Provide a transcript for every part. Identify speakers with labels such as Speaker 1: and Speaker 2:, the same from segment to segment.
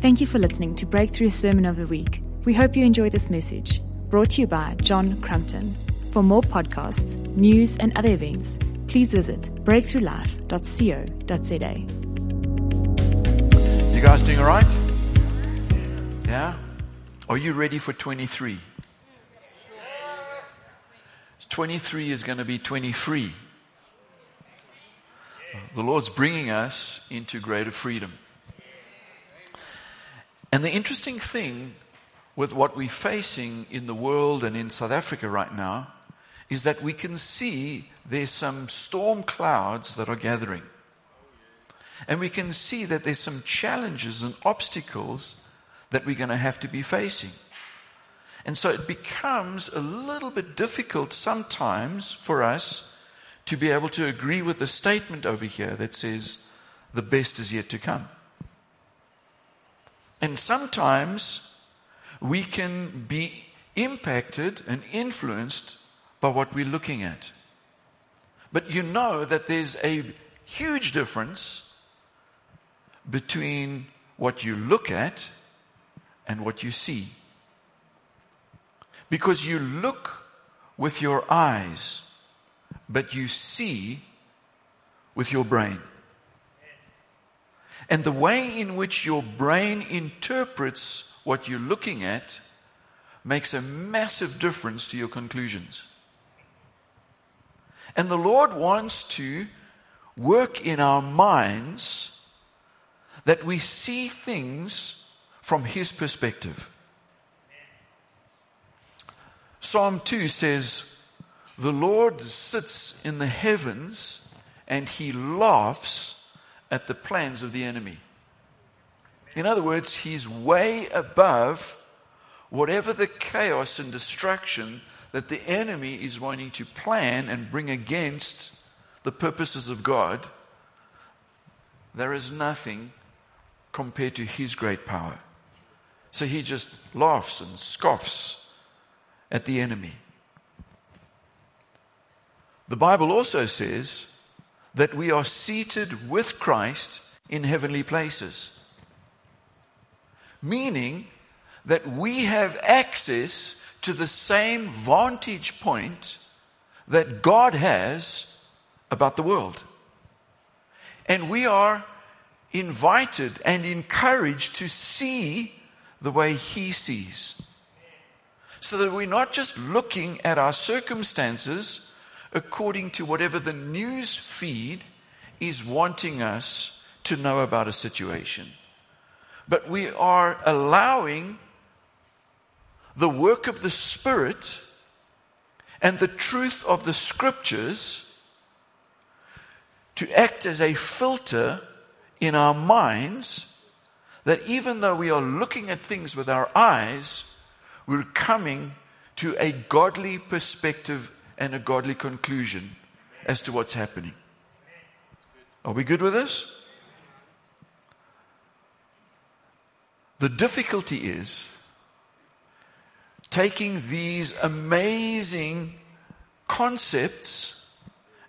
Speaker 1: Thank you for listening to Breakthrough Sermon of the Week. We hope you enjoy this message, brought to you by John Crumpton. For more podcasts, news, and other events, please visit breakthroughlife.co.za.
Speaker 2: You guys doing all right? Yeah? Are you ready for 23? 23 is going to be 23. The Lord's bringing us into greater freedom. And the interesting thing with what we're facing in the world and in South Africa right now is that we can see there's some storm clouds that are gathering. And we can see that there's some challenges and obstacles that we're going to have to be facing. And so it becomes a little bit difficult sometimes for us to be able to agree with the statement over here that says, the best is yet to come. And sometimes we can be impacted and influenced by what we're looking at. But you know that there's a huge difference between what you look at and what you see. Because you look with your eyes, but you see with your brain. And the way in which your brain interprets what you're looking at makes a massive difference to your conclusions. And the Lord wants to work in our minds that we see things from His perspective. Psalm 2 says, The Lord sits in the heavens and He laughs at the plans of the enemy. In other words, he's way above whatever the chaos and destruction that the enemy is wanting to plan and bring against the purposes of God. There is nothing compared to his great power. So he just laughs and scoffs at the enemy. The Bible also says that we are seated with Christ in heavenly places. Meaning that we have access to the same vantage point that God has about the world. And we are invited and encouraged to see the way He sees. So that we're not just looking at our circumstances according to whatever the news feed is wanting us to know about a situation. But we are allowing the work of the Spirit and the truth of the Scriptures to act as a filter in our minds that even though we are looking at things with our eyes, we're coming to a godly perspective and a godly conclusion as to what's happening. Are we good with this? The difficulty is taking these amazing concepts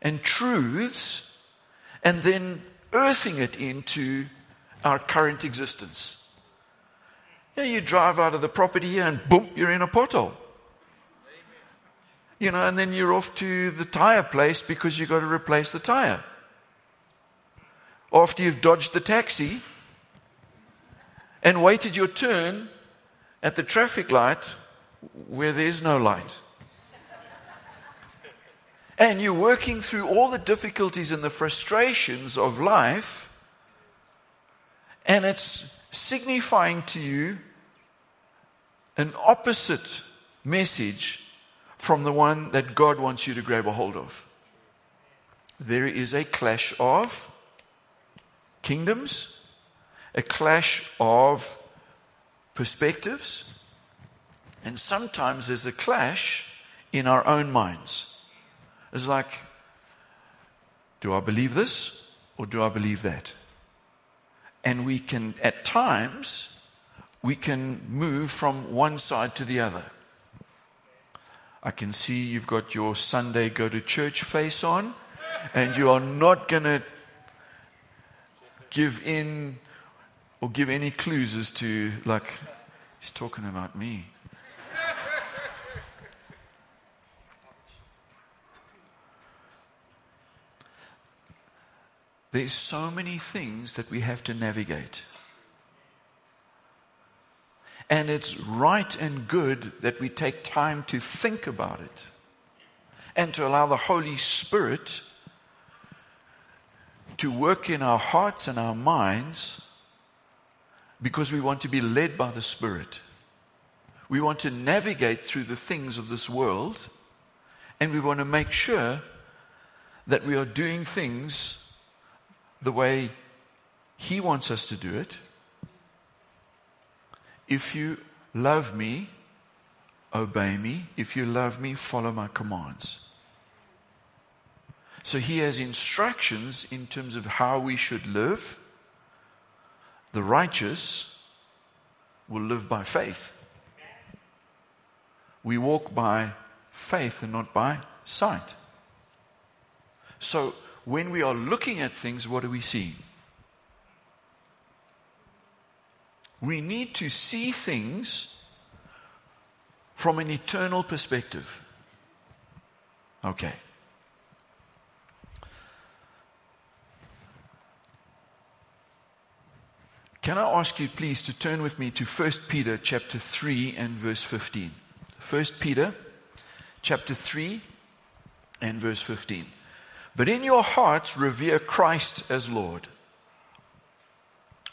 Speaker 2: and truths and then earthing it into our current existence. You, know, you drive out of the property and boom, you're in a pothole you know, and then you're off to the tire place because you've got to replace the tire. After you've dodged the taxi and waited your turn at the traffic light where there's no light. And you're working through all the difficulties and the frustrations of life, and it's signifying to you an opposite message from the one that God wants you to grab a hold of. There is a clash of kingdoms, a clash of perspectives, and sometimes there's a clash in our own minds. It's like, do I believe this or do I believe that? And we can, at times, we can move from one side to the other. I can see you've got your Sunday go to church face on, and you are not going to give in or give any clues as to, like, he's talking about me. There's so many things that we have to navigate. And it's right and good that we take time to think about it and to allow the Holy Spirit to work in our hearts and our minds because we want to be led by the Spirit. We want to navigate through the things of this world and we want to make sure that we are doing things the way He wants us to do it if you love me, obey me. If you love me, follow my commands. So he has instructions in terms of how we should live. The righteous will live by faith. We walk by faith and not by sight. So when we are looking at things, what do we see? We need to see things from an eternal perspective. Okay. Can I ask you please to turn with me to 1 Peter chapter 3 and verse 15. 1 Peter chapter 3 and verse 15. But in your hearts revere Christ as Lord.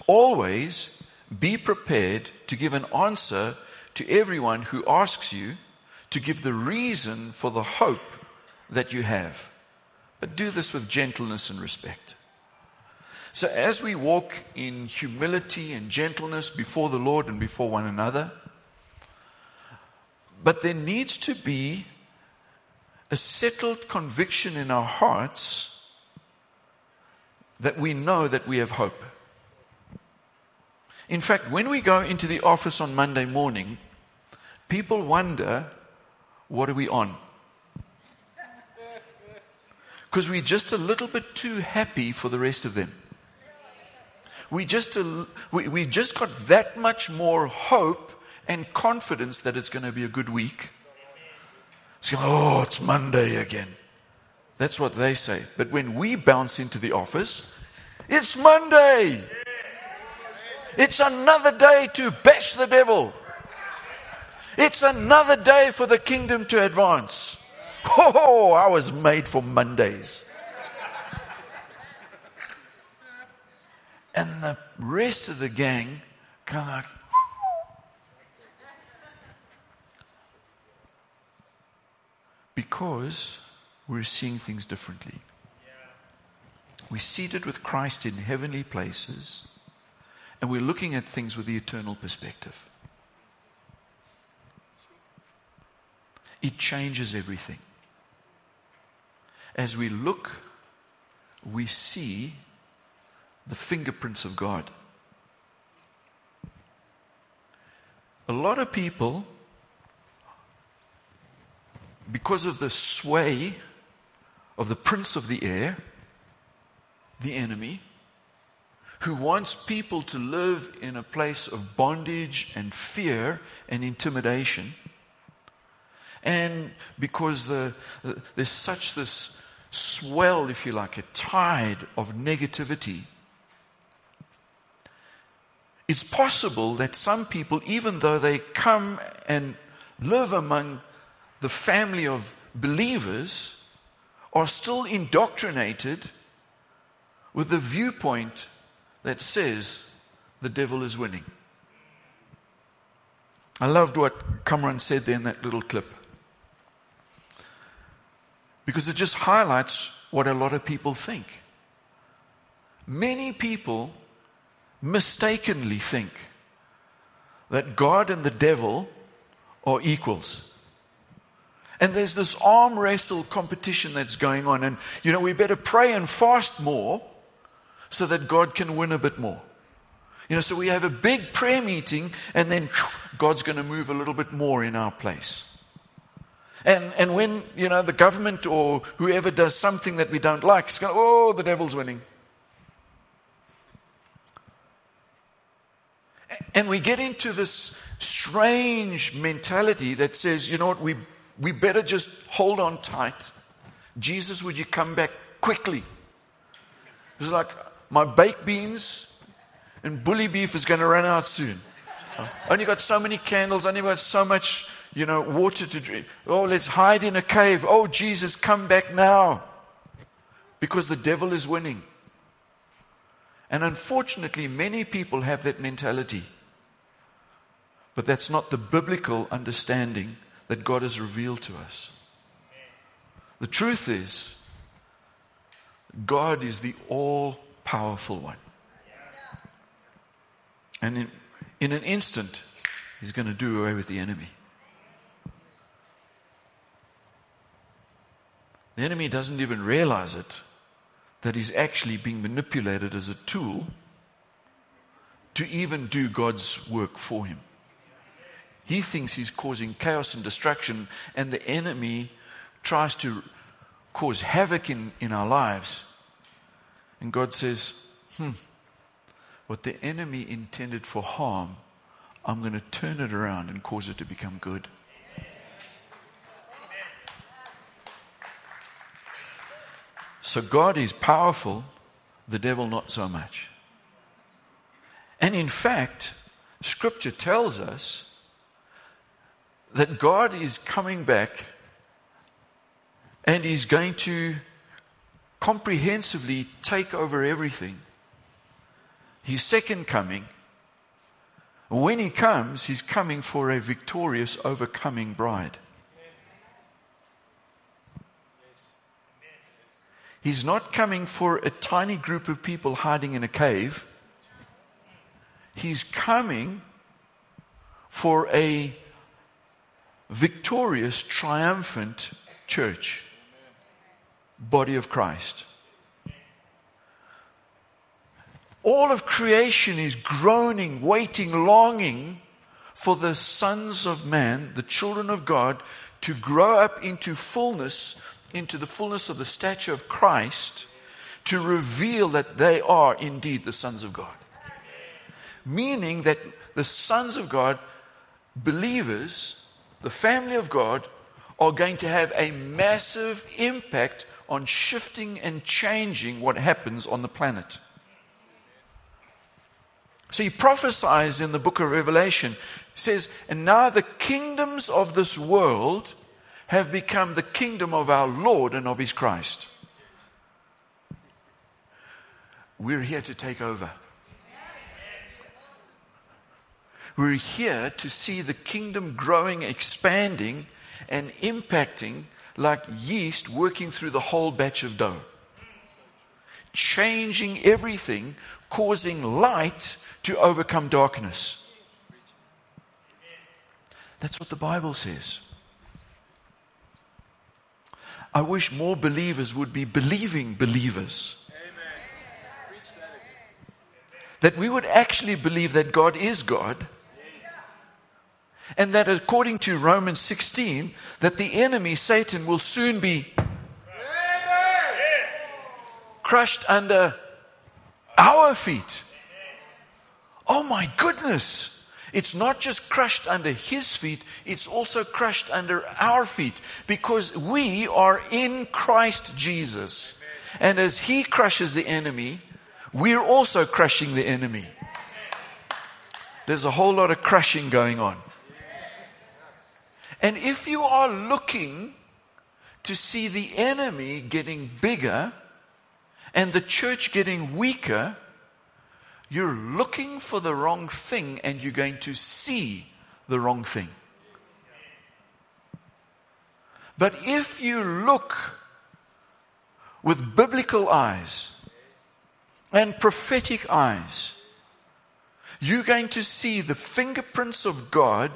Speaker 2: Always be prepared to give an answer to everyone who asks you to give the reason for the hope that you have. But do this with gentleness and respect. So, as we walk in humility and gentleness before the Lord and before one another, but there needs to be a settled conviction in our hearts that we know that we have hope. In fact, when we go into the office on Monday morning, people wonder, what are we on? Because we're just a little bit too happy for the rest of them. We just, we, we just got that much more hope and confidence that it's going to be a good week. Going, oh, it's Monday again. That's what they say. But when we bounce into the office, it's Monday. It's another day to bash the devil. It's another day for the kingdom to advance. Oh, I was made for Mondays. And the rest of the gang kind of like, because we're seeing things differently. We're seated with Christ in heavenly places and we're looking at things with the eternal perspective. It changes everything. As we look, we see the fingerprints of God. A lot of people, because of the sway of the prince of the air, the enemy, who wants people to live in a place of bondage and fear and intimidation. And because the, the, there's such this swell, if you like, a tide of negativity, it's possible that some people, even though they come and live among the family of believers, are still indoctrinated with the viewpoint that says the devil is winning. I loved what Cameron said there in that little clip. Because it just highlights what a lot of people think. Many people mistakenly think that God and the devil are equals. And there's this arm wrestle competition that's going on. And, you know, we better pray and fast more so that God can win a bit more. You know, so we have a big prayer meeting and then God's going to move a little bit more in our place. And, and when, you know, the government or whoever does something that we don't like, it's going, oh, the devil's winning. And we get into this strange mentality that says, you know what, we, we better just hold on tight. Jesus, would you come back quickly? It's like my baked beans and bully beef is going to run out soon. i Only got so many candles, only got so much, you know, water to drink. Oh, let's hide in a cave. Oh, Jesus, come back now. Because the devil is winning. And unfortunately, many people have that mentality. But that's not the biblical understanding that God has revealed to us. The truth is, God is the all powerful one. And in, in an instant, he's going to do away with the enemy. The enemy doesn't even realize it, that he's actually being manipulated as a tool to even do God's work for him. He thinks he's causing chaos and destruction, and the enemy tries to cause havoc in, in our lives. And God says, hmm, what the enemy intended for harm, I'm going to turn it around and cause it to become good. So God is powerful, the devil not so much. And in fact, Scripture tells us that God is coming back and He's going to comprehensively take over everything his second coming, when he comes, he's coming for a victorious, overcoming bride. He's not coming for a tiny group of people hiding in a cave. He's coming for a victorious, triumphant church, body of Christ. All of creation is groaning, waiting, longing for the sons of man, the children of God, to grow up into fullness, into the fullness of the stature of Christ, to reveal that they are indeed the sons of God. Meaning that the sons of God, believers, the family of God, are going to have a massive impact on shifting and changing what happens on the planet. So he prophesies in the book of Revelation. He says, And now the kingdoms of this world have become the kingdom of our Lord and of his Christ. We're here to take over. We're here to see the kingdom growing, expanding, and impacting like yeast working through the whole batch of dough. Changing everything, causing light to overcome darkness. That's what the Bible says. I wish more believers would be believing believers. That we would actually believe that God is God. And that according to Romans 16, that the enemy, Satan, will soon be crushed under our feet. Oh my goodness. It's not just crushed under his feet, it's also crushed under our feet because we are in Christ Jesus. And as he crushes the enemy, we're also crushing the enemy. There's a whole lot of crushing going on. And if you are looking to see the enemy getting bigger and the church getting weaker, you're looking for the wrong thing and you're going to see the wrong thing. But if you look with biblical eyes and prophetic eyes, you're going to see the fingerprints of God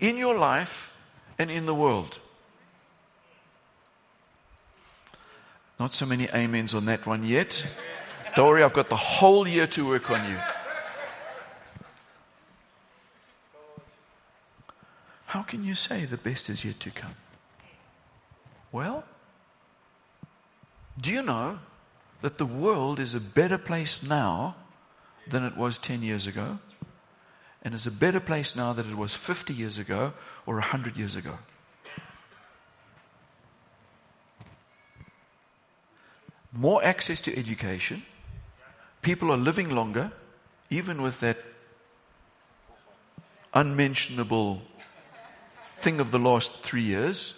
Speaker 2: in your life and in the world. Not so many amens on that one yet. Worry, I've got the whole year to work on you. How can you say the best is yet to come? Well, do you know that the world is a better place now than it was 10 years ago? And is a better place now than it was 50 years ago or 100 years ago. More access to education. People are living longer, even with that unmentionable thing of the last three years.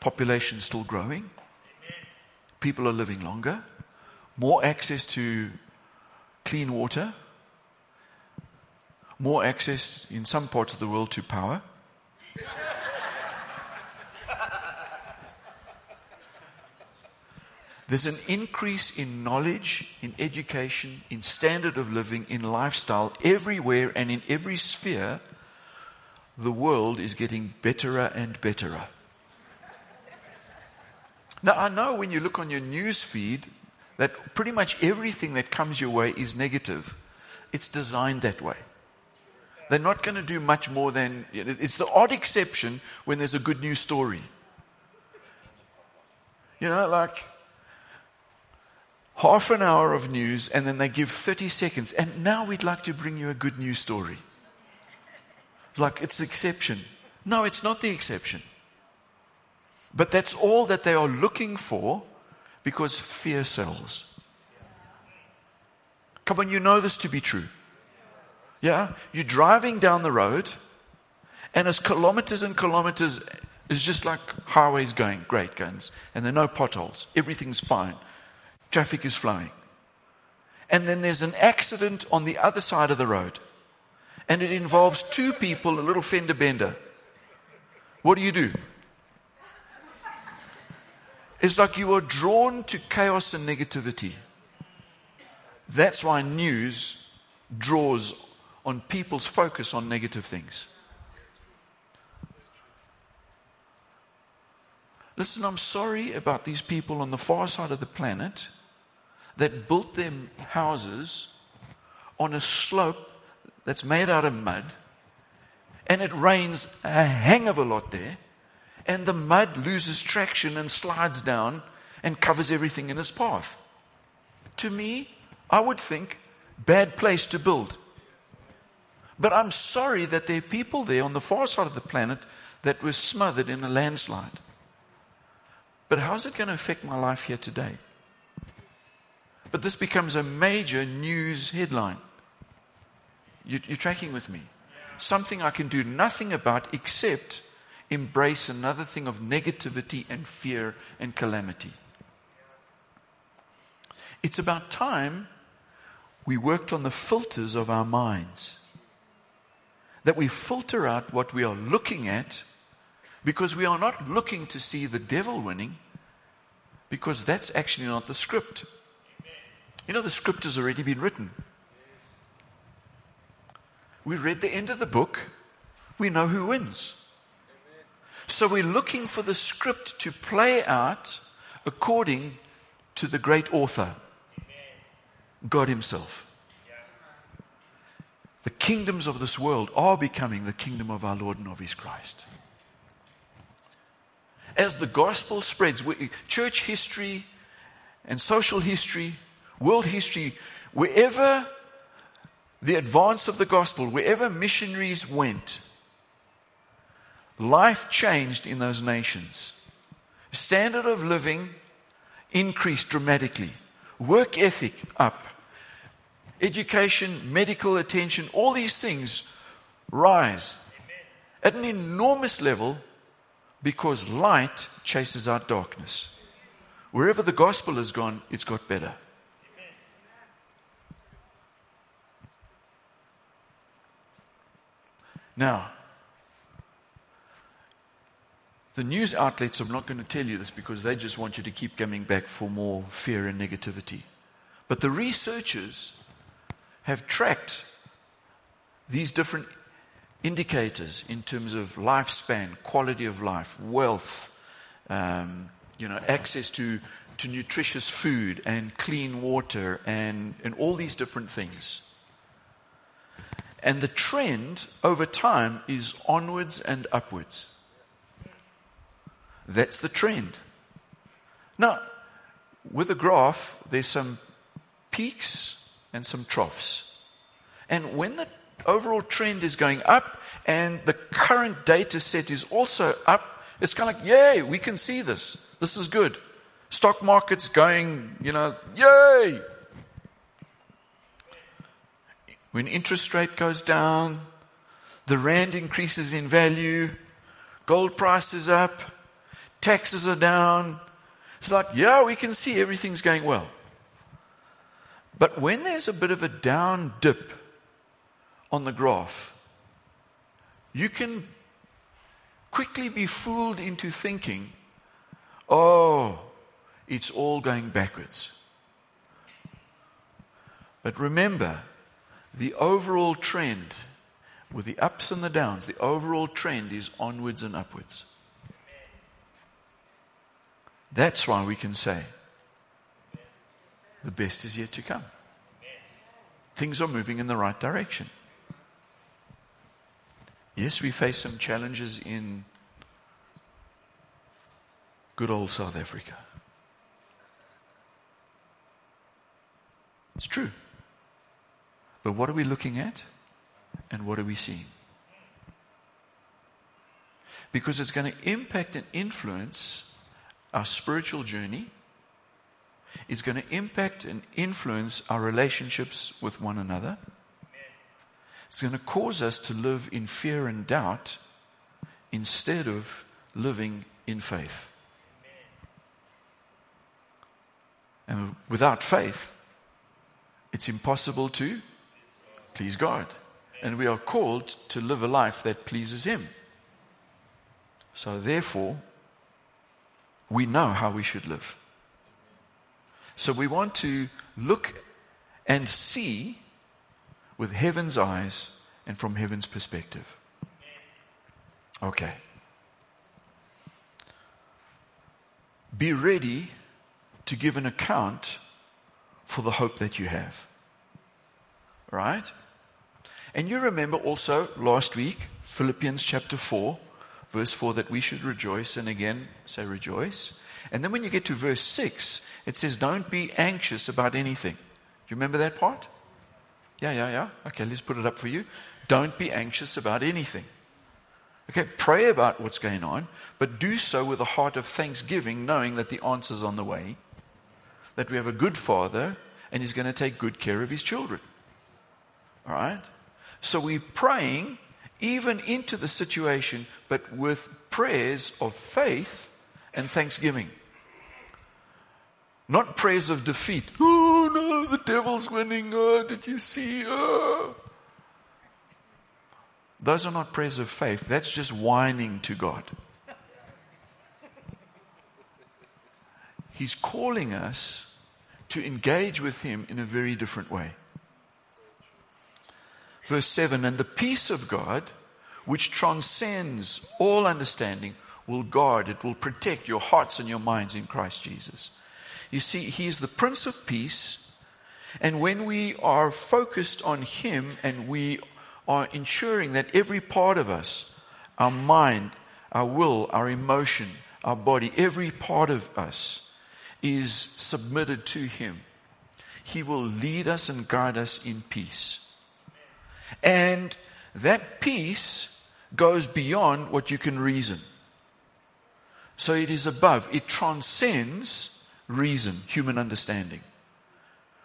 Speaker 2: Population still growing. People are living longer. More access to clean water. More access in some parts of the world to power. There's an increase in knowledge, in education, in standard of living, in lifestyle, everywhere and in every sphere. The world is getting betterer and betterer. Now, I know when you look on your news feed that pretty much everything that comes your way is negative. It's designed that way. They're not going to do much more than it's the odd exception when there's a good news story. You know, like half an hour of news and then they give 30 seconds. And now we'd like to bring you a good news story. Like it's the exception. No, it's not the exception. But that's all that they are looking for because fear sells. Come on, you know this to be true. Yeah? You're driving down the road, and as kilometers and kilometers is just like highways going, great guns, and there are no potholes. Everything's fine. Traffic is flowing. And then there's an accident on the other side of the road. And it involves two people, a little fender bender. What do you do? It's like you are drawn to chaos and negativity. That's why news draws on people's focus on negative things. Listen, I'm sorry about these people on the far side of the planet that built their houses on a slope that's made out of mud, and it rains a hang of a lot there and the mud loses traction and slides down and covers everything in its path. To me, I would think, bad place to build. But I'm sorry that there are people there on the far side of the planet that were smothered in a landslide. But how's it going to affect my life here today? But this becomes a major news headline. You, are tracking with me? Something I can do nothing about except embrace another thing of negativity and fear and calamity. It's about time we worked on the filters of our minds. That we filter out what we are looking at because we are not looking to see the devil winning because that's actually not the script. You know, the script has already been written. We read the end of the book, we know who wins. So we're looking for the script to play out according to the great author, God Himself. The kingdoms of this world are becoming the kingdom of our Lord and of His Christ. As the gospel spreads, church history and social history, world history, wherever the advance of the gospel, wherever missionaries went, Life changed in those nations. Standard of living increased dramatically. Work ethic up. Education, medical attention, all these things rise at an enormous level because light chases out darkness. Wherever the gospel has gone, it's got better. Now, the news outlets are not going to tell you this because they just want you to keep coming back for more fear and negativity. But the researchers have tracked these different indicators in terms of lifespan, quality of life, wealth, um, you know, access to, to nutritious food and clean water and, and all these different things. And the trend over time is onwards and upwards. That's the trend. Now, with a graph, there's some peaks and some troughs. And when the overall trend is going up and the current data set is also up, it's kind of like, yay, we can see this. This is good. Stock market's going, you know, yay. When interest rate goes down, the rand increases in value, gold price is up, taxes are down. It's like, yeah, we can see everything's going well. But when there's a bit of a down dip on the graph, you can quickly be fooled into thinking, oh, it's all going backwards. But remember, the overall trend, with the ups and the downs, the overall trend is onwards and upwards. That's why we can say the best is yet to come. Things are moving in the right direction. Yes, we face some challenges in good old South Africa. It's true. But what are we looking at? And what are we seeing? Because it's going to impact and influence our spiritual journey. It's going to impact and influence our relationships with one another. It's going to cause us to live in fear and doubt instead of living in faith. And without faith, it's impossible to please God. And we are called to live a life that pleases Him. So, therefore, we know how we should live. So, we want to look and see with heaven's eyes and from heaven's perspective. Okay. Be ready to give an account for the hope that you have. Right? And you remember also last week, Philippians chapter 4, verse 4, that we should rejoice, and again say rejoice. And then when you get to verse 6, it says, Don't be anxious about anything. Do you remember that part? Yeah, yeah, yeah. Okay, let's put it up for you. Don't be anxious about anything. Okay, pray about what's going on, but do so with a heart of thanksgiving, knowing that the answer's on the way that we have a good father and he's going to take good care of his children. All right? So we're praying even into the situation, but with prayers of faith and thanksgiving. Not praise of defeat. Oh no, the devil's winning. Oh, did you see? Oh. Those are not prayers of faith. That's just whining to God. He's calling us to engage with Him in a very different way. Verse 7 And the peace of God, which transcends all understanding, will guard, it will protect your hearts and your minds in Christ Jesus. You see, He is the Prince of Peace, and when we are focused on Him and we are ensuring that every part of us, our mind, our will, our emotion, our body, every part of us, is submitted to Him, He will lead us and guide us in peace. And that peace goes beyond what you can reason. So it is above, it transcends reason, human understanding.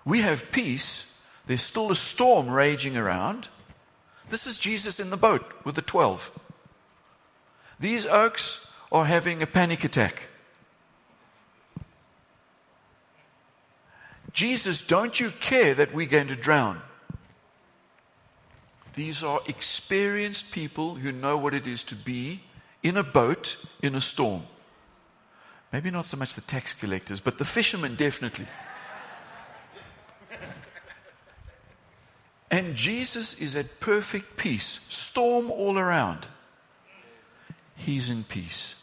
Speaker 2: We have peace, there's still a storm raging around. This is Jesus in the boat with the 12. These okes are having a panic attack. Jesus, don't you care that we're going to drown? These are experienced people who know what it is to be in a boat in a storm. Maybe not so much the tax collectors, but the fishermen definitely. And Jesus is at perfect peace, storm all around. He's in peace.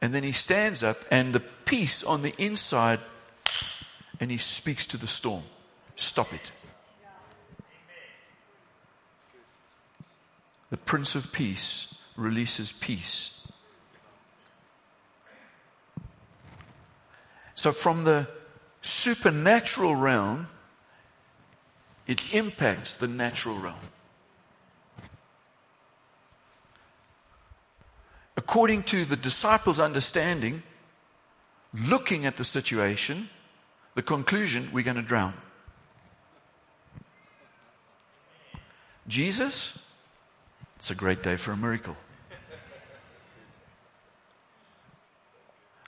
Speaker 2: And then he stands up, and the peace on the inside and he speaks to the storm. Stop it. The Prince of Peace releases peace. So, from the supernatural realm, it impacts the natural realm. According to the disciples' understanding, looking at the situation, the conclusion, we're going to drown. Jesus, it's a great day for a miracle.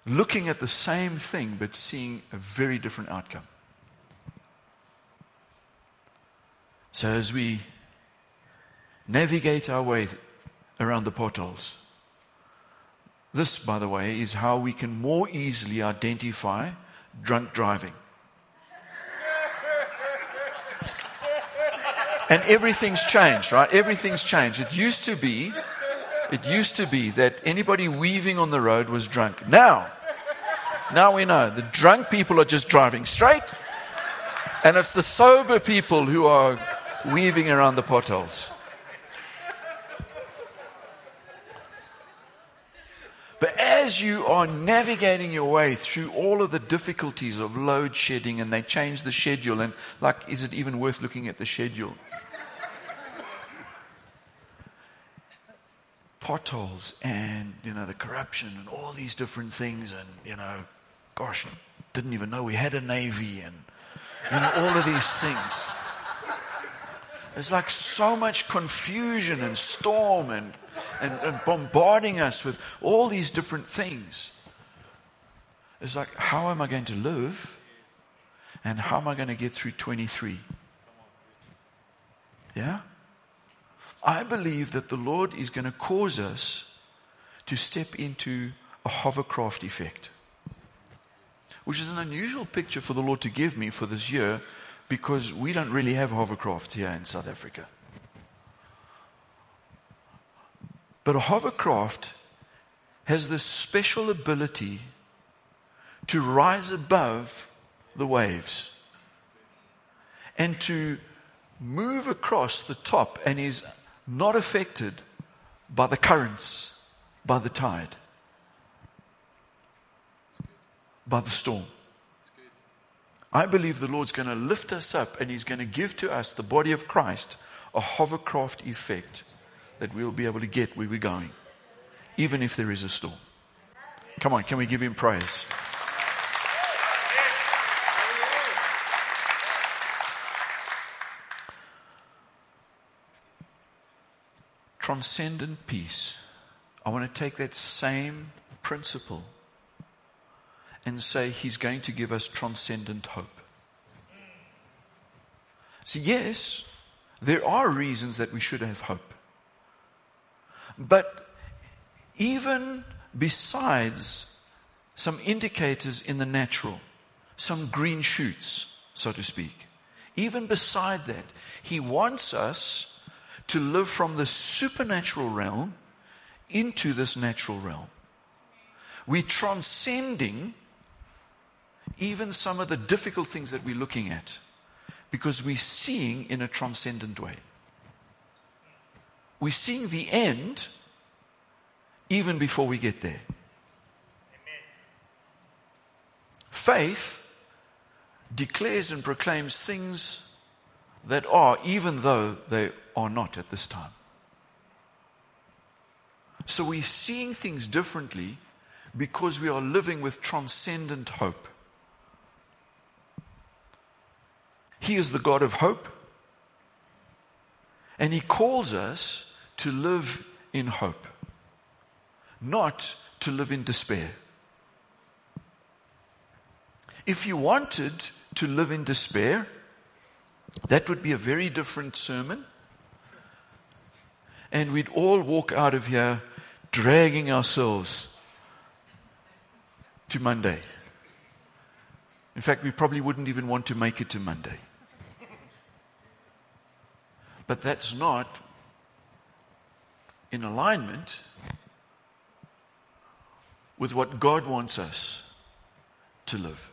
Speaker 2: Looking at the same thing, but seeing a very different outcome. So, as we navigate our way around the potholes, this, by the way, is how we can more easily identify drunk driving. And everything's changed, right? Everything's changed. It used to be, it used to be that anybody weaving on the road was drunk. Now, now we know the drunk people are just driving straight, and it's the sober people who are weaving around the potholes. But as you are navigating your way through all of the difficulties of load shedding and they change the schedule, and like, is it even worth looking at the schedule? Potholes and, you know, the corruption and all these different things, and, you know, gosh, didn't even know we had a navy and, you know, all of these things. There's like so much confusion and storm and and, and bombarding us with all these different things. It's like, how am I going to live? And how am I going to get through 23? Yeah? I believe that the Lord is going to cause us to step into a hovercraft effect, which is an unusual picture for the Lord to give me for this year because we don't really have hovercraft here in South Africa. But a hovercraft has this special ability to rise above the waves and to move across the top and is not affected by the currents, by the tide, by the storm. I believe the Lord's going to lift us up and He's going to give to us, the body of Christ, a hovercraft effect that we'll be able to get where we're going, even if there is a storm. Come on, can we give him praise? Transcendent peace. I want to take that same principle and say he's going to give us transcendent hope. See, yes, there are reasons that we should have hope. But even besides some indicators in the natural, some green shoots, so to speak, even beside that, he wants us to live from the supernatural realm into this natural realm. We're transcending even some of the difficult things that we're looking at because we're seeing in a transcendent way we're seeing the end even before we get there. Faith declares and proclaims things that are, even though they are not at this time. So we're seeing things differently because we are living with transcendent hope. He is the God of hope, and He calls us to live in hope, not to live in despair. If you wanted to live in despair, that would be a very different sermon. And we'd all walk out of here dragging ourselves to Monday. In fact, we probably wouldn't even want to make it to Monday. But that's not in alignment with what God wants us to live.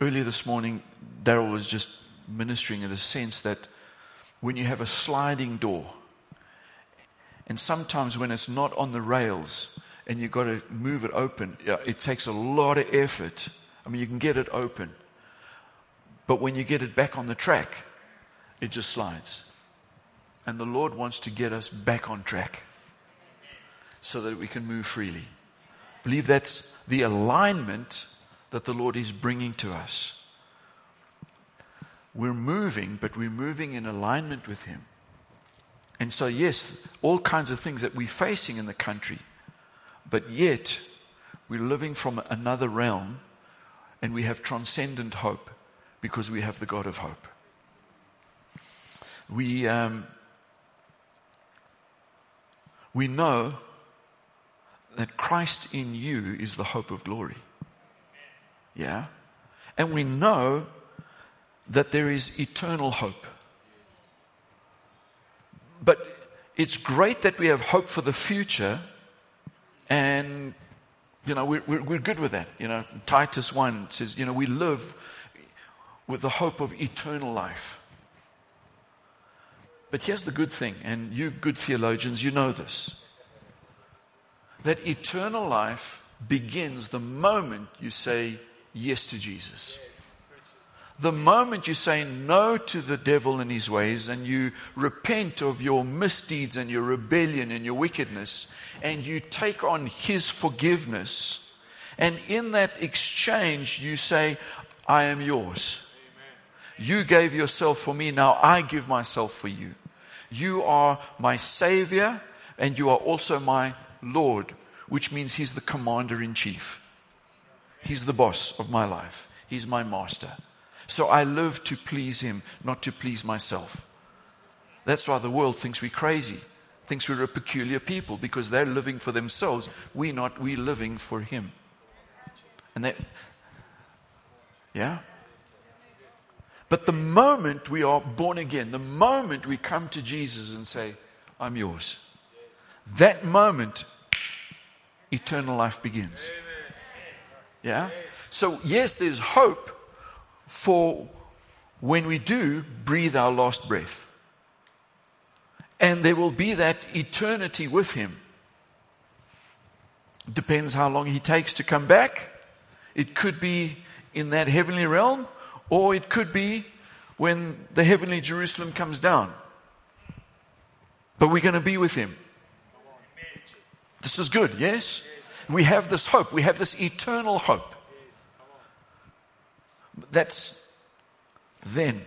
Speaker 2: Earlier this morning, Daryl was just ministering in the sense that when you have a sliding door, and sometimes when it's not on the rails and you've got to move it open, it takes a lot of effort. I mean, you can get it open, but when you get it back on the track, it just slides. And the Lord wants to get us back on track so that we can move freely. I believe that's the alignment that the Lord is bringing to us. We're moving, but we're moving in alignment with Him. And so, yes, all kinds of things that we're facing in the country, but yet we're living from another realm and we have transcendent hope because we have the God of hope. We, um, we know that Christ in you is the hope of glory. Yeah? And we know that there is eternal hope. But it's great that we have hope for the future, and, you know, we're, we're, we're good with that. You know, Titus 1 says, you know, we live with the hope of eternal life. But here's the good thing, and you good theologians, you know this that eternal life begins the moment you say yes to Jesus. The moment you say no to the devil and his ways and you repent of your misdeeds and your rebellion and your wickedness and you take on his forgiveness, and in that exchange you say, I am yours. You gave yourself for me, now I give myself for you. You are my Savior and you are also my Lord, which means He's the commander in chief. He's the boss of my life, He's my master. So I live to please Him, not to please myself. That's why the world thinks we're crazy, thinks we're a peculiar people because they're living for themselves. We're not, we're living for Him. And that, yeah? But the moment we are born again, the moment we come to Jesus and say, I'm yours, that moment eternal life begins. Yeah? So, yes, there's hope for when we do breathe our last breath. And there will be that eternity with Him. Depends how long He takes to come back. It could be in that heavenly realm, or it could be when the heavenly Jerusalem comes down. But we're going to be with Him. This is good, yes? We have this hope. We have this eternal hope. That's then.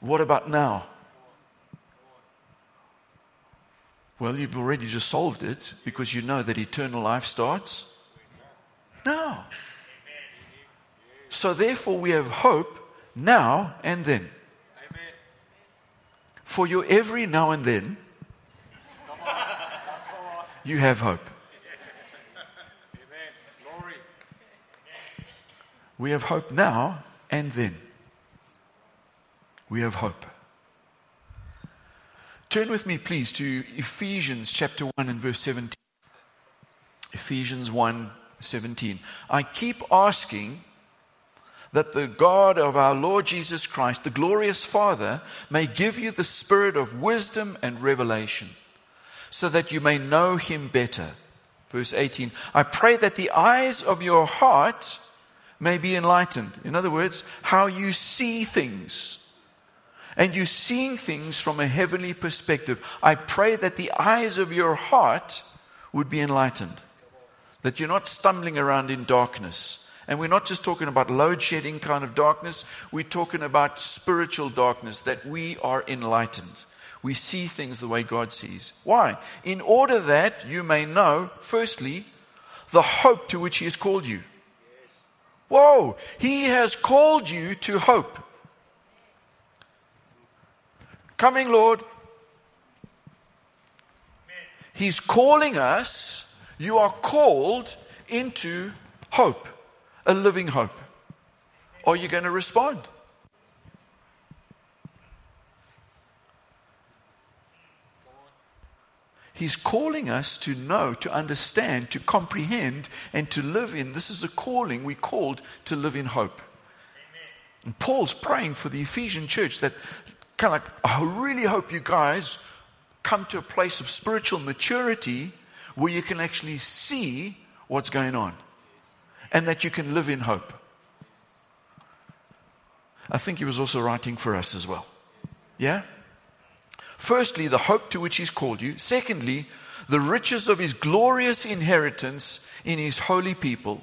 Speaker 2: What about now? Well, you've already just solved it because you know that eternal life starts now. So, therefore, we have hope now and then. For your every now and then, you have hope. We have hope now and then. We have hope. Turn with me, please, to Ephesians chapter 1 and verse 17. Ephesians 1 17. I keep asking that the God of our Lord Jesus Christ, the glorious Father, may give you the spirit of wisdom and revelation so that you may know him better. Verse 18 I pray that the eyes of your heart may be enlightened. In other words, how you see things. And you're seeing things from a heavenly perspective. I pray that the eyes of your heart would be enlightened. That you're not stumbling around in darkness. And we're not just talking about load shedding kind of darkness, we're talking about spiritual darkness, that we are enlightened. We see things the way God sees. Why? In order that you may know, firstly, the hope to which He has called you. Whoa, He has called you to hope. Coming, Lord. He's calling us. You are called into hope, a living hope. Are you going to respond? He's calling us to know, to understand, to comprehend, and to live in. This is a calling we called to live in hope. And Paul's praying for the Ephesian church that kind of like, I really hope you guys come to a place of spiritual maturity where you can actually see what's going on and that you can live in hope. I think he was also writing for us as well. Yeah? Firstly, the hope to which He's called you. Secondly, the riches of His glorious inheritance in His holy people.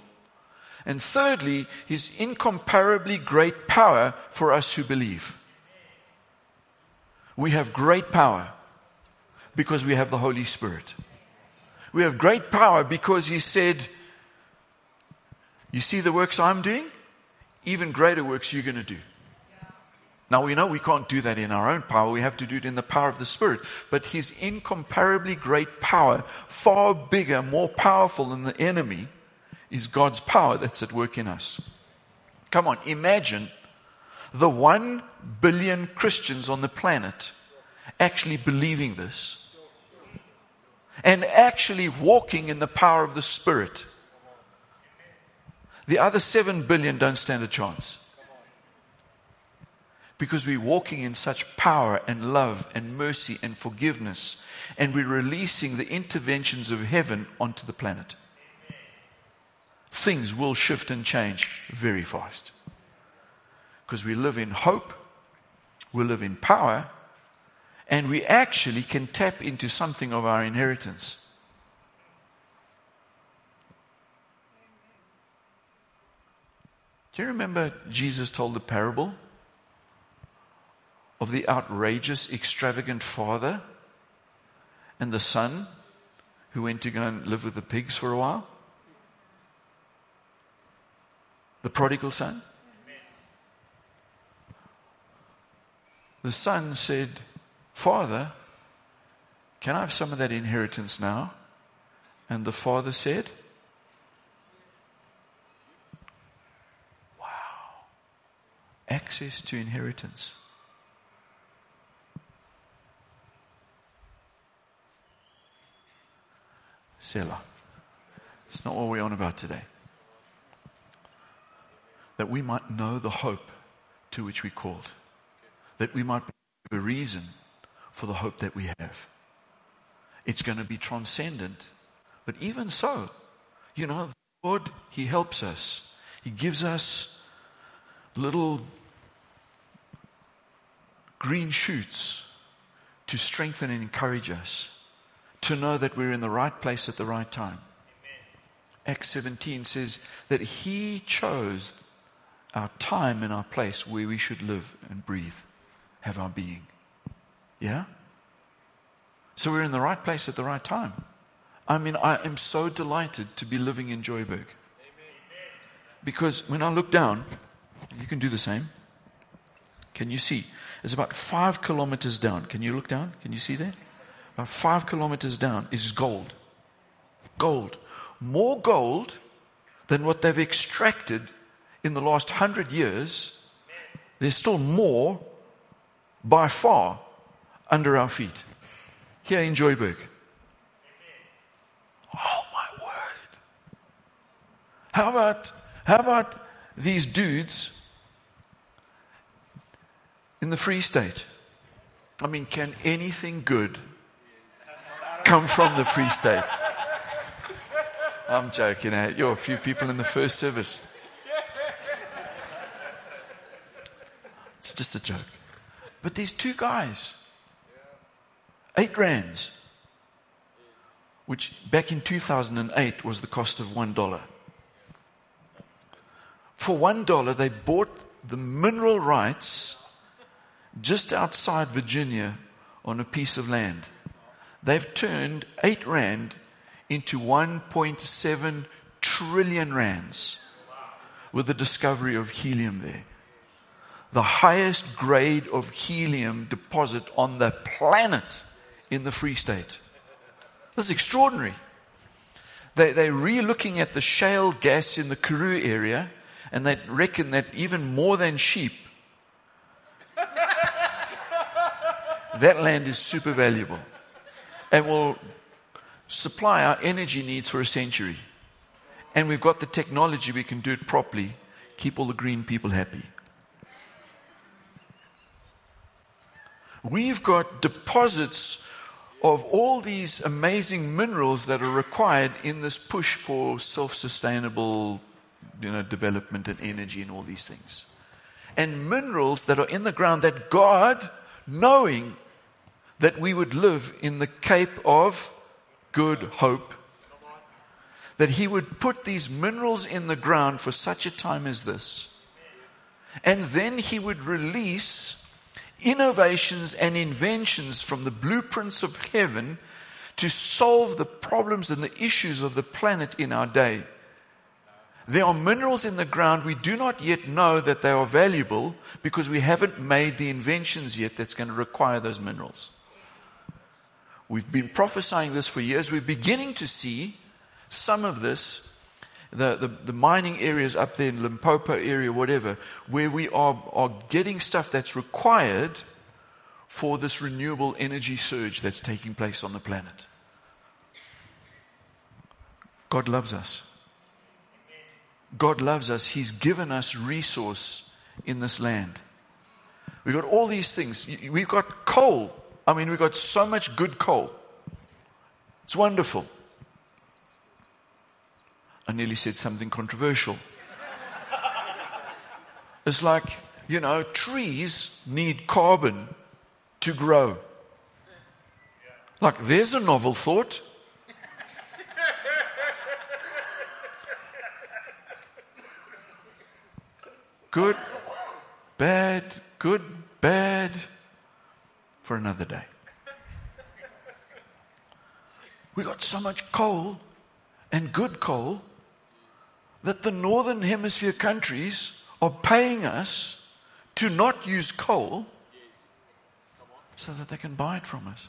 Speaker 2: And thirdly, His incomparably great power for us who believe. We have great power because we have the Holy Spirit. We have great power because He said, You see the works I'm doing? Even greater works you're going to do. Now we know we can't do that in our own power. We have to do it in the power of the Spirit. But His incomparably great power, far bigger, more powerful than the enemy, is God's power that's at work in us. Come on, imagine the one billion Christians on the planet actually believing this and actually walking in the power of the Spirit. The other seven billion don't stand a chance. Because we're walking in such power and love and mercy and forgiveness, and we're releasing the interventions of heaven onto the planet. Things will shift and change very fast. Because we live in hope, we live in power, and we actually can tap into something of our inheritance. Do you remember Jesus told the parable of the outrageous, extravagant father and the son who went to go and live with the pigs for a while? The prodigal son? The son said, Father, can I have some of that inheritance now? And the father said, Wow. Access to inheritance. Selah. It's not what we're on about today. That we might know the hope to which we called. That we might be a reason for the hope that we have. It's going to be transcendent. But even so, you know, the Lord, He helps us. He gives us little green shoots to strengthen and encourage us, to know that we're in the right place at the right time. Acts 17 says that He chose our time and our place where we should live and breathe, have our being. Yeah? So we're in the right place at the right time. I mean, I am so delighted to be living in Joburg. Because when I look down, you can do the same. Can you see? It's about five kilometers down. Can you look down? Can you see that? About five kilometers down is gold. Gold. More gold than what they've extracted in the last hundred years. There's still more by far under our feet here in Joburg. Oh my word. How about, how about these dudes in the Free State? I mean, can anything good come from the Free State? I'm joking. Eh? You're a few people in the first service. It's just a joke. But these two guys Eight rands, which back in 2008 was the cost of one dollar. For one dollar, they bought the mineral rights just outside Virginia on a piece of land. They've turned eight rand into 1.7 trillion rands with the discovery of helium there. The highest grade of helium deposit on the planet in the Free State. This is extraordinary. They, they're re looking at the shale gas in the Karoo area, and they reckon that even more than sheep, that land is super valuable and will supply our energy needs for a century. And we've got the technology, we can do it properly, keep all the green people happy. We've got deposits of all these amazing minerals that are required in this push for self-sustainable you know, development and energy and all these things. And minerals that are in the ground that God knowing that we would live in the Cape of Good Hope. That He would put these minerals in the ground for such a time as this. And then He would release innovations and inventions from the blueprints of heaven to solve the problems and the issues of the planet in our day. There are minerals in the ground we do not yet know that they are valuable because we haven't made the inventions yet that's going to require those minerals. We've been prophesying this for years. We're beginning to see some of this, the, the, the, mining areas up there in Limpopo area, whatever, where we are, are getting stuff that's required for this renewable energy surge that's taking place on the planet. God loves us. God loves us. He's given us resource in this land. We've got all these things. We've got coal I mean, we've got so much good coal. It's wonderful. I nearly said something controversial. It's like, you know, trees need carbon to grow. Like, there's a novel thought. Good, bad, good, bad for another day. We got so much coal and good coal that the northern hemisphere countries are paying us to not use coal so that they can buy it from us.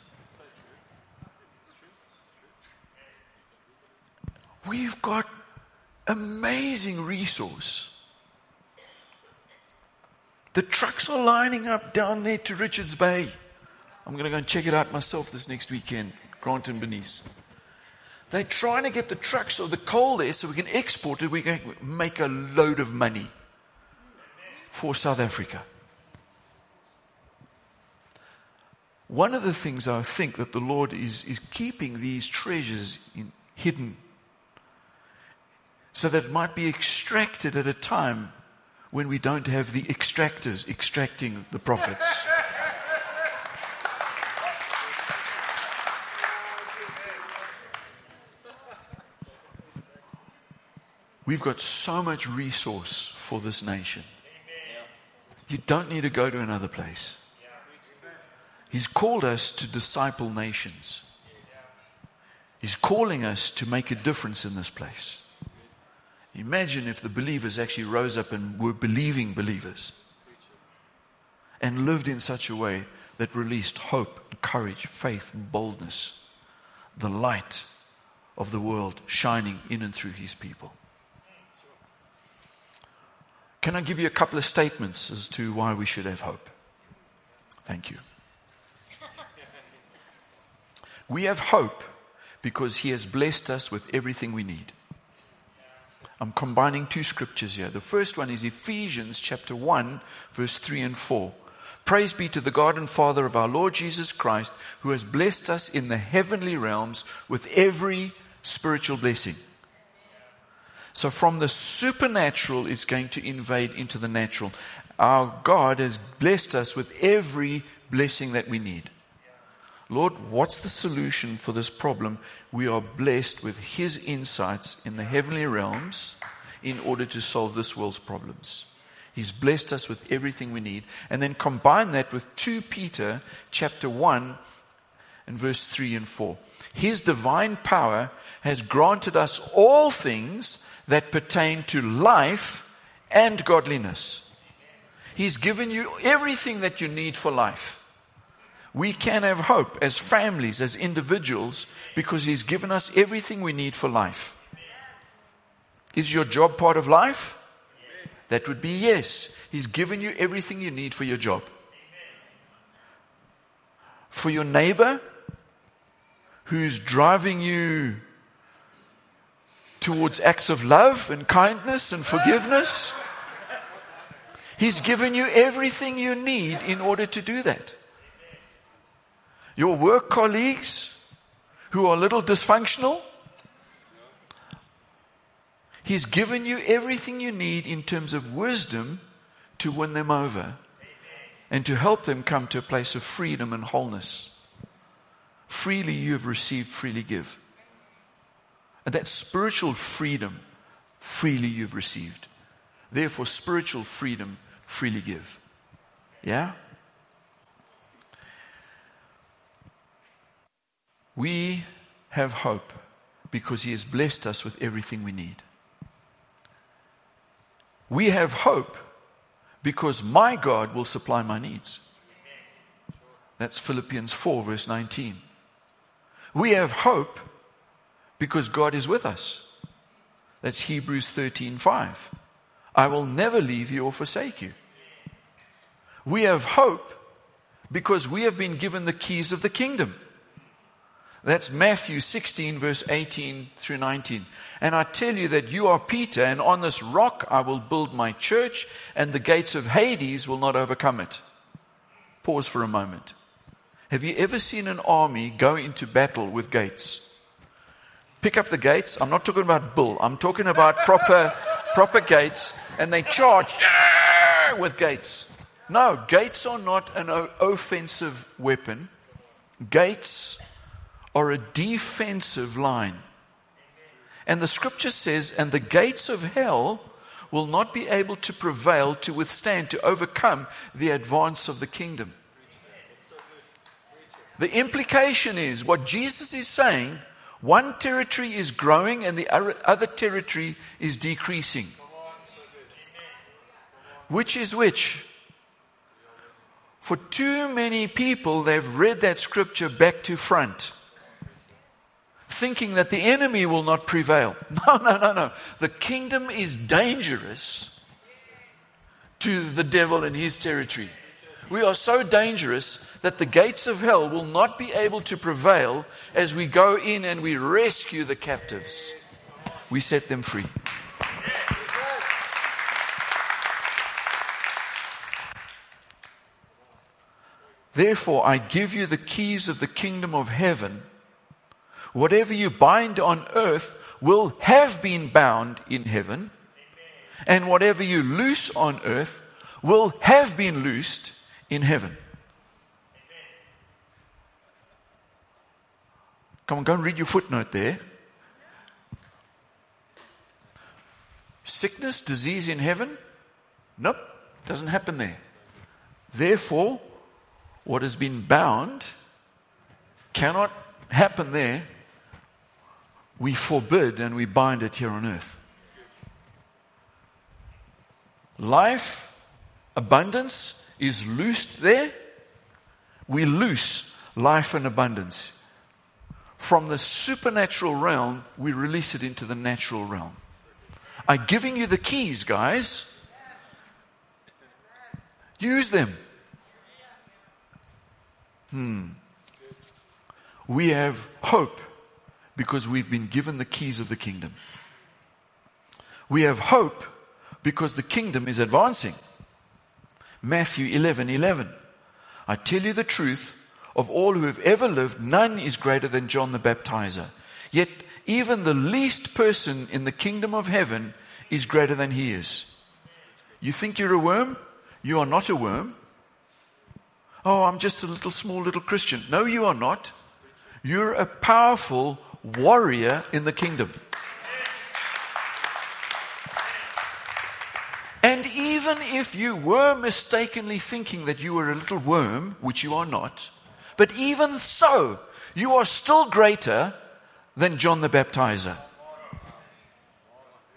Speaker 2: We've got amazing resource. The trucks are lining up down there to Richards Bay. I'm going to go and check it out myself this next weekend, Grant and Benice. They're trying to get the trucks or the coal there so we can export it. We can make a load of money for South Africa. One of the things I think that the Lord is, is keeping these treasures in, hidden so that it might be extracted at a time when we don't have the extractors extracting the profits. We've got so much resource for this nation. You don't need to go to another place. He's called us to disciple nations. He's calling us to make a difference in this place. Imagine if the believers actually rose up and were believing believers and lived in such a way that released hope, courage, faith, boldness, the light of the world shining in and through his people. Can I give you a couple of statements as to why we should have hope? Thank you. We have hope because He has blessed us with everything we need. I'm combining two scriptures here. The first one is Ephesians chapter 1, verse 3 and 4. Praise be to the God and Father of our Lord Jesus Christ, who has blessed us in the heavenly realms with every spiritual blessing. So from the supernatural, is going to invade into the natural. Our God has blessed us with every blessing that we need. Lord, what's the solution for this problem? We are blessed with His insights in the heavenly realms in order to solve this world's problems. He's blessed us with everything we need. And then combine that with 2 Peter chapter 1 and verse 3 and 4. His divine power has granted us all things that pertain to life and godliness. He's given you everything that you need for life. We can have hope as families, as individuals, because He's given us everything we need for life. Is your job part of life? That would be yes. He's given you everything you need for your job. For your neighbor who's driving you towards acts of love and kindness and forgiveness. He's given you everything you need in order to do that. Your work colleagues who are a little dysfunctional, He's given you everything you need in terms of wisdom to win them over and to help them come to a place of freedom and wholeness. Freely you have received, freely give. And that spiritual freedom, freely you've received. Therefore, spiritual freedom, freely give. Yeah? We have hope because He has blessed us with everything we need. We have hope because my God will supply my needs. That's Philippians 4, verse 19. We have hope because God is with us. That's Hebrews 13, 5. I will never leave you or forsake you. We have hope because we have been given the keys of the kingdom. That's Matthew 16, verse 18 through 19. And I tell you that you are Peter, and on this rock I will build my church, and the gates of Hades will not overcome it. Pause for a moment. Have you ever seen an army go into battle with gates? Pick up the gates. I'm not talking about bull. I'm talking about proper, proper gates, and they charge with gates. No, gates are not an offensive weapon. Gates are a defensive line. And the scripture says, and the gates of hell will not be able to prevail to withstand, to overcome the advance of the kingdom. The implication is what Jesus is saying one territory is growing and the other territory is decreasing. Which is which? For too many people, they've read that scripture back to front thinking that the enemy will not prevail. No, no, no, no. The kingdom is dangerous to the devil and his territory. We are so dangerous that the gates of hell will not be able to prevail as we go in and we rescue the captives. We set them free. Therefore, I give you the keys of the kingdom of heaven. Whatever you bind on earth will have been bound in heaven, and whatever you loose on earth will have been loosed in heaven. Come on, go and read your footnote there. Sickness, disease in heaven? Nope, doesn't happen there. Therefore, what has been bound cannot happen there we forbid and we bind it here on earth. Life, abundance is loosed there. We loose life and abundance. From the supernatural realm, we release it into the natural realm. I'm giving you the keys, guys. Use them. Hmm. We have hope because we've been given the keys of the kingdom. We have hope because the kingdom is advancing. Matthew 11 11. I tell you the truth, of all who have ever lived, none is greater than John the Baptizer. Yet even the least person in the kingdom of heaven is greater than he is. You think you're a worm? You are not a worm. Oh, I'm just a little small little Christian. No, you are not. You're a powerful warrior in the kingdom. And even if you were mistakenly thinking that you were a little worm, which you are not, but even so, you are still greater than John the Baptizer.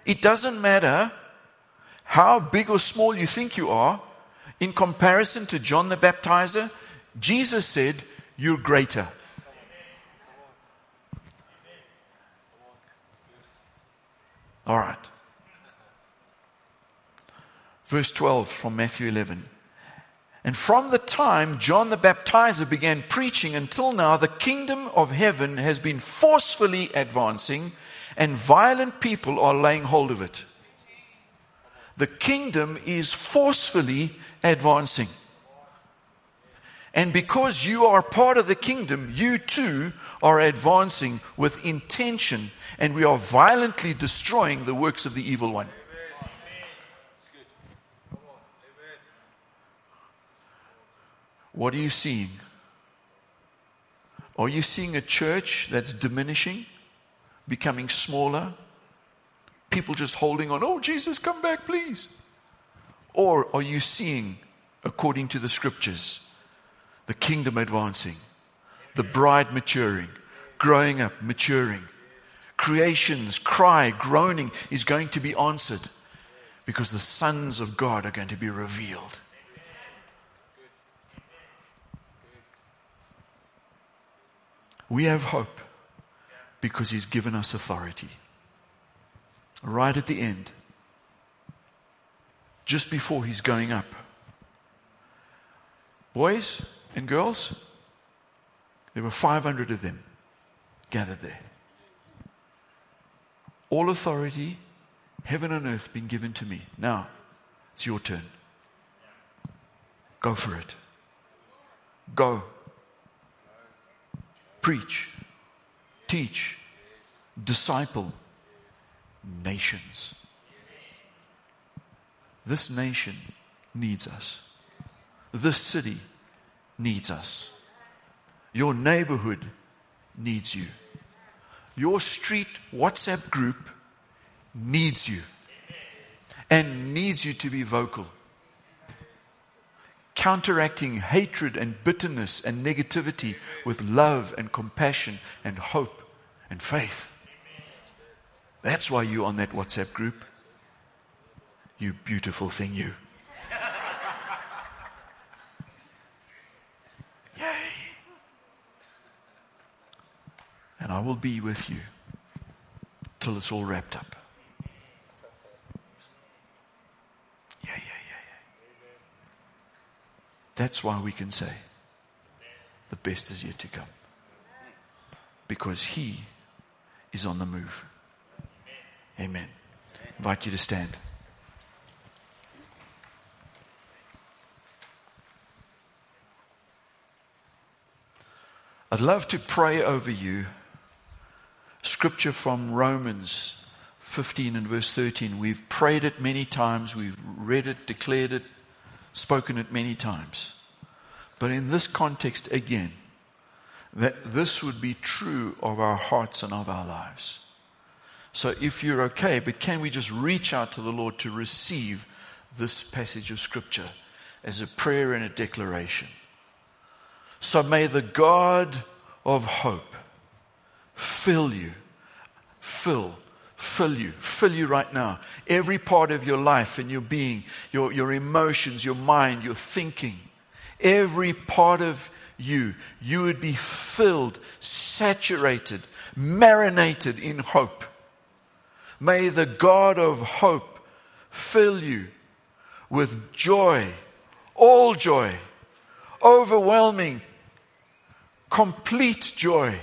Speaker 2: It doesn't matter how big or small you think you are, in comparison to John the Baptizer, Jesus said, You're greater. All right. Verse 12 from Matthew 11. And from the time John the Baptizer began preaching until now, the kingdom of heaven has been forcefully advancing, and violent people are laying hold of it. The kingdom is forcefully advancing. And because you are part of the kingdom, you too are advancing with intention and we are violently destroying the works of the evil one. What are you seeing? Are you seeing a church that's diminishing, becoming smaller? People just holding on, oh, Jesus, come back, please. Or are you seeing, according to the scriptures, the kingdom advancing, the bride maturing, growing up, maturing? Creation's cry, groaning is going to be answered because the sons of God are going to be revealed. We have hope because He's given us authority. Right at the end, just before He's going up. Boys and girls, there were 500 of them gathered there. All authority, heaven and earth, been given to me. Now, it's your turn. Go for it. Go preach, teach, disciple nations. This nation needs us. This city needs us. Your neighborhood needs you. Your street WhatsApp group needs you and needs you to be vocal counteracting hatred and bitterness and negativity with love and compassion and hope and faith. That's why you're on that WhatsApp group. You beautiful thing, you. Yay. And I will be with you till it's all wrapped up. That's why we can say the best is yet to come. Because He is on the move. Amen. I invite you to stand. I'd love to pray over you. Scripture from Romans 15 and verse 13. We've prayed it many times, we've read it, declared it, spoken it many times. But in this context, again, that this would be true of our hearts and of our lives. So if you're okay, but can we just reach out to the Lord to receive this passage of Scripture as a prayer and a declaration? So may the God of hope fill you, fill fill you, fill you right now. Every part of your life and your being, your, your emotions, your mind, your thinking, every part of you, you would be filled, saturated, marinated in hope. May the God of hope fill you with joy, all joy, overwhelming, complete joy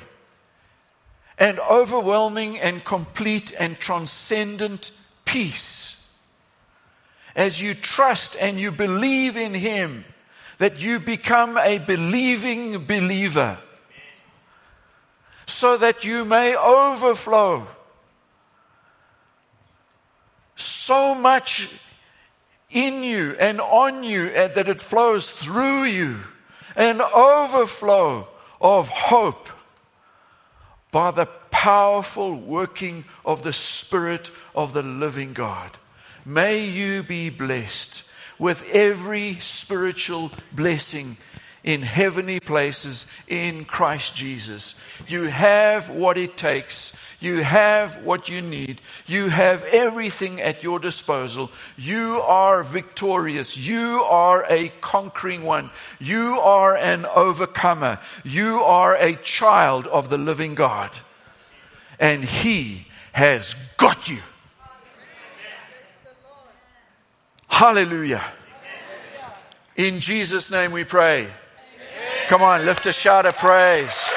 Speaker 2: and overwhelming and complete and transcendent peace. As you trust and you believe in Him, that you become a believing believer, so that you may overflow so much in you and on you, and that it flows through you, an overflow of hope by the powerful working of the Spirit of the living God. May you be blessed with every spiritual blessing in heavenly places in Christ Jesus. You have what it takes. You have what you need. You have everything at your disposal. You are victorious. You are a conquering one. You are an overcomer. You are a child of the living God. And He has got you. Hallelujah. In Jesus' name we pray. Come on, lift a shout of praise.